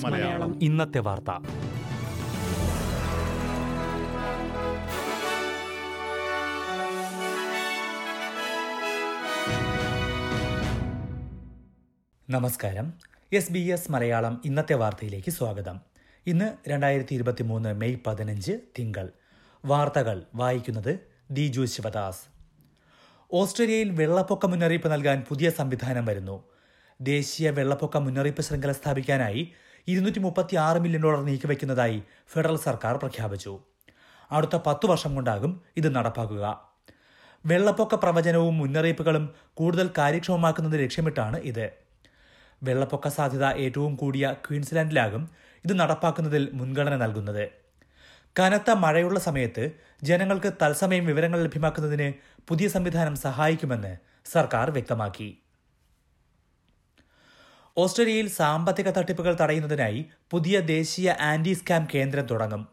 മലയാളം. ഇന്നത്തെ വാർത്ത. നമസ്കാരം. എസ് ബി എസ് മലയാളം ഇന്നത്തെ വാർത്തയിലേക്ക് സ്വാഗതം. ഇന്ന് രണ്ടായിരത്തി ഇരുപത്തി മൂന്ന് മെയ് പതിനഞ്ച് തിങ്കൾ. വാർത്തകൾ വായിക്കുന്നത് ദിജു ശിവദാസ്. ഓസ്ട്രേലിയയിൽ വെള്ളപ്പൊക്ക മുന്നറിയിപ്പ് നൽകാൻ പുതിയ സംവിധാനം വരുന്നു. ദേശീയ വെള്ളപ്പൊക്ക മുന്നറിയിപ്പ് ശൃംഖല സ്ഥാപിക്കാനായി ഇരുന്നൂറ്റി മുപ്പത്തി ആറ് മില്യൺ ഡോളർ നീക്കിവെക്കുന്നതായി ഫെഡറൽ സർക്കാർ പ്രഖ്യാപിച്ചു. അടുത്ത പത്തു വർഷം കൊണ്ടാകും ഇത് നടപ്പാക്കുക. വെള്ളപ്പൊക്ക പ്രവചനവും മുന്നറിയിപ്പുകളും കൂടുതൽ കാര്യക്ഷമമാക്കുന്നത് ലക്ഷ്യമിട്ടാണ് ഇത്. വെള്ളപ്പൊക്ക സാധ്യത ഏറ്റവും കൂടിയ ക്വീൻസ്ലാൻഡിലാകും ഇത് നടപ്പാക്കുന്നതിൽ മുൻഗണന നൽകുന്നത്. കനത്ത മഴയുള്ള സമയത്ത് ജനങ്ങൾക്ക് തത്സമയം വിവരങ്ങൾ ലഭ്യമാക്കുന്നതിന് പുതിയ സംവിധാനം സഹായിക്കുമെന്ന് സർക്കാർ വ്യക്തമാക്കി. ഓസ്ട്രേലിയയിൽ സാമ്പത്തിക തട്ടിപ്പുകൾ തടയുന്നതിനായി പുതിയ ദേശീയ ആന്റി സ്കാം കേന്ദ്രം തുടങ്ങും.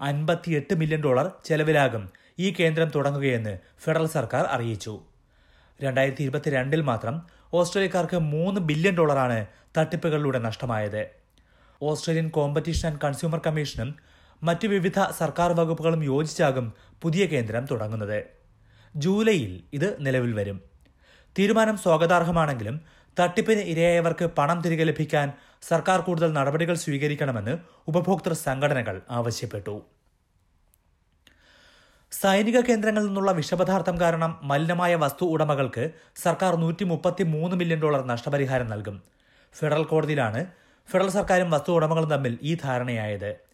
അൻപത്തിയെട്ട് മില്യൺ ഡോളർ ചെലവിലാകും ഈ കേന്ദ്രം തുടങ്ങുകയെന്ന് ഫെഡറൽ സർക്കാർ അറിയിച്ചു. രണ്ടായിരത്തി ഇരുപത്തിരണ്ടിൽ മാത്രം ഓസ്ട്രേലിയക്കാർക്ക് മൂന്ന് ബില്യൺ ഡോളറാണ് തട്ടിപ്പുകളിലൂടെ നഷ്ടമായത്. ഓസ്ട്രേലിയൻ കോമ്പറ്റീഷൻ ആൻഡ് കൺസ്യൂമർ കമ്മീഷനും മറ്റ് വിവിധ സർക്കാർ വകുപ്പുകളും യോജിച്ചാകും പുതിയ കേന്ദ്രം തുടങ്ങുന്നത്. ജൂലൈയിൽ ഇത് നിലവിൽ വരും. തീരുമാനം സ്വാഗതാർഹമാണെങ്കിലും തട്ടിപ്പിന് ഇരയായവർക്ക് പണം തിരികെ ലഭിക്കാൻ സർക്കാർ കൂടുതൽ നടപടികൾ സ്വീകരിക്കണമെന്ന് ഉപഭോക്തൃ സംഘടനകൾ ആവശ്യപ്പെട്ടു. സൈനിക കേന്ദ്രങ്ങളിൽ നിന്നുള്ള വിഷപദാർത്ഥം കാരണം മലിനമായ വസ്തു ഉടമകൾക്ക് സർക്കാർ നൂറ്റി മുപ്പത്തി മൂന്ന് മില്യൺ ഡോളർ നഷ്ടപരിഹാരം നൽകും. ഫെഡറൽ കോടതിയിലാണ് ഫെഡറൽ സർക്കാരും വസ്തു ഉടമകളും തമ്മിൽ ഈ ധാരണയായത്.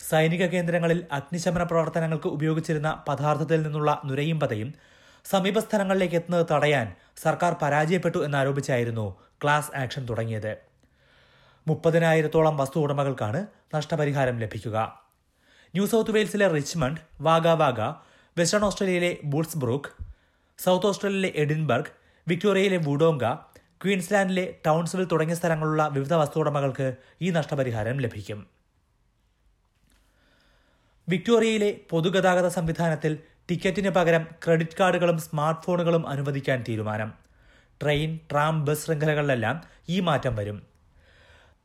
സൈനിക കേന്ദ്രങ്ങളിൽ അഗ്നിശമന പ്രവർത്തനങ്ങൾക്ക് ഉപയോഗിച്ചിരുന്ന പദാർത്ഥത്തിൽ നിന്നുള്ള നുരയും പതയും സമീപ സ്ഥലങ്ങളിലേക്ക് എത്തുന്നത് തടയാൻ സർക്കാർ പരാജയപ്പെട്ടു എന്നാരോപിച്ചായിരുന്നു ക്ലാസ് ആക്ഷൻ തുടങ്ങിയത്. മുപ്പതിനായിരത്തോളം വസ്തു ഉടമകൾക്കാണ് നഷ്ടപരിഹാരം ലഭിക്കുക. ന്യൂ സൗത്ത് വെയിൽസിലെ റിച്ച്മണ്ട് വാഗ വാഗ വെസ്റ്റേൺ ഓസ്ട്രേലിയയിലെ ബൂട്ട്സ്ബ്രൂക്ക് സൗത്ത് ഓസ്ട്രേലിയയിലെ എഡിൻബർഗ് വിക്ടോറിയയിലെ വുഡോങ്ക ക്വീൻസ്ലാൻഡിലെ ടൗൺസ്വിൽ തുടങ്ങിയ സ്ഥലങ്ങളുള്ള വിവിധ വസ്തു ഉടമകൾക്ക് ഈ നഷ്ടപരിഹാരം ലഭിക്കും. വിക്ടോറിയയിലെ പൊതുഗതാഗത സംവിധാനത്തിൽ ടിക്കറ്റിന് പകരം ക്രെഡിറ്റ് കാർഡുകളും സ്മാർട്ട് ഫോണുകളും അനുവദിക്കാൻ തീരുമാനം. ട്രെയിൻ ട്രാം ബസ് ശൃംഖലകളിലെല്ലാം ഈ മാറ്റം വരും.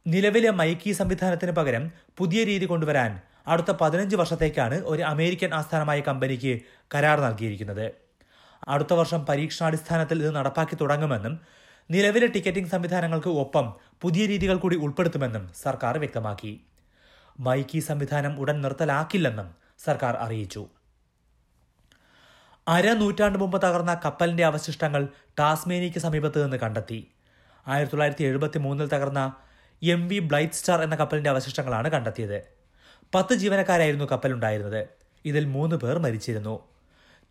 നിലവിലെ മൈക്കി സംവിധാനത്തിന് പകരം പുതിയ രീതി കൊണ്ടുവരാൻ അടുത്ത പതിനഞ്ച് വർഷത്തേക്കാണ് ഒരു അമേരിക്കൻ ആസ്ഥാനമായ കമ്പനിക്ക് കരാർ നൽകിയിരിക്കുന്നത്. അടുത്ത വർഷം പരീക്ഷണാടിസ്ഥാനത്തിൽ ഇത് നടപ്പാക്കി തുടങ്ങുമെന്നും നിലവിലെ ടിക്കറ്റിംഗ് സംവിധാനങ്ങൾക്ക് ഒപ്പം പുതിയ രീതികൾ കൂടി ഉൾപ്പെടുത്തുമെന്നും സർക്കാർ വ്യക്തമാക്കി. മൈക്കി സംവിധാനം ഉടൻ നിർത്തലാക്കില്ലെന്നും സർക്കാർ അറിയിച്ചു. അരനൂറ്റാണ്ട് മുമ്പ് തകർന്ന കപ്പലിന്റെ അവശിഷ്ടങ്ങൾ ടാസ്മേനിക്ക് സമീപത്ത് നിന്ന് കണ്ടെത്തി. ആയിരത്തി തൊള്ളായിരത്തി എഴുപത്തി മൂന്നിൽ തകർന്ന എം വി ബ്ലൈറ്റ് സ്റ്റാർ എന്ന കപ്പലിന്റെ അവശിഷ്ടങ്ങളാണ് കണ്ടെത്തിയത്. പത്ത് ജീവനക്കാരായിരുന്നു കപ്പലുണ്ടായിരുന്നത്. ഇതിൽ മൂന്ന് പേർ മരിച്ചിരുന്നു.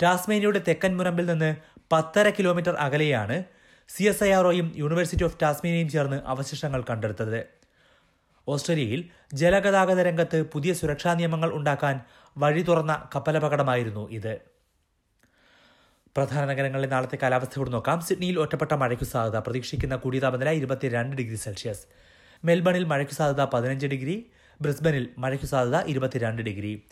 ടാസ്മേനിയുടെ തെക്കൻ മുനമ്പിൽ നിന്ന് പത്തര കിലോമീറ്റർ അകലെയാണ് സി എസ് ഐ ആർഒയും യൂണിവേഴ്സിറ്റി ഓഫ് ടാസ്മേനിയയും ചേർന്ന് അവശിഷ്ടങ്ങൾ കണ്ടെടുത്തത്. ഓസ്ട്രേലിയയിൽ ജലഗതാഗത രംഗത്ത് പുതിയ സുരക്ഷാ നിയമങ്ങൾ ഉണ്ടാക്കാൻ വഴി തുറന്ന കപ്പലപകടമായിരുന്നു ഇത്. പ്രധാന നഗരങ്ങളിലെ നാളത്തെ കാലാവസ്ഥയോട് നോക്കാം. സിഡ്നിയിൽ ഒറ്റപ്പെട്ട മഴയ്ക്ക് സാധ്യത. പ്രതീക്ഷിക്കുന്ന കൂടിയ താപനില ഇരുപത്തിരണ്ട് ഡിഗ്രി സെൽഷ്യസ്. മെൽബണിൽ മഴയ്ക്ക് സാധ്യത പതിനഞ്ച് ഡിഗ്രി. ബ്രിസ്ബനിൽ മഴയ്ക്ക് സാധ്യത ഇരുപത്തിരണ്ട് ഡിഗ്രി.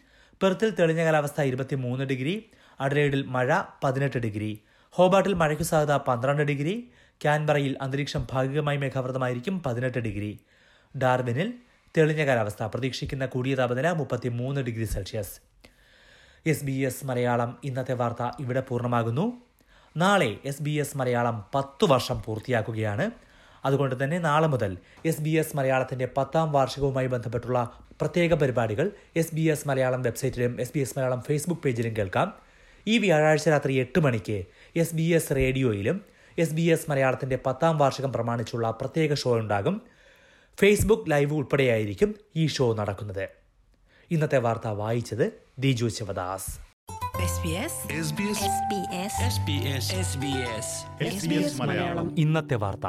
പെർത്തിൽ തെളിഞ്ഞ കാലാവസ്ഥ ഇരുപത്തിമൂന്ന് ഡിഗ്രി. അഡലേഡിൽ മഴ പതിനെട്ട് ഡിഗ്രി. ഹോബാട്ടിൽ മഴയ്ക്ക് സാധ്യത പന്ത്രണ്ട് ഡിഗ്രി. ക്യാൻബറയിൽ അന്തരീക്ഷം ഭാഗികമായി മേഘാവൃതമായിരിക്കും പതിനെട്ട് ഡിഗ്രി. ഡാർബിനിൽ തെളിഞ്ഞ കാലാവസ്ഥ. പ്രതീക്ഷിക്കുന്ന കൂടിയ താപനില മുപ്പത്തിമൂന്ന് degree Celsius. S B S Malayalam ഇന്നത്തെ വാർത്ത ഇവിടെ പൂർണമാകുന്നു. നാളെ എസ് ബി എസ് മലയാളം പത്തു വർഷം പൂർത്തിയാക്കുകയാണ്. അതുകൊണ്ട് തന്നെ നാളെ മുതൽ എസ് ബി എസ് മലയാളത്തിന്റെ പത്താം വാർഷികവുമായി ബന്ധപ്പെട്ടുള്ള പ്രത്യേക പരിപാടികൾ എസ് ബി എസ് മലയാളം വെബ്സൈറ്റിലും S B S Malayalam Facebook പേജിലും കേൾക്കാം. ഈ വ്യാഴാഴ്ച രാത്രി എട്ട് മണിക്ക് എസ് ബി എസ് റേഡിയോയിലും എസ് ബി എസ് മലയാളത്തിന്റെ പത്താം വാർഷികം പ്രമാണിച്ചുള്ള പ്രത്യേക ഷോ ഉണ്ടാകും. ഫേസ്ബുക്ക് ലൈവ് ഉൾപ്പെടെയായിരിക്കും ഈ ഷോ നടക്കുന്നത്. ഇന്നത്തെ വാർത്ത വായിച്ചത് ദിജു ശിവദാസ്. SBS ഇന്നത്തെ വാർത്ത.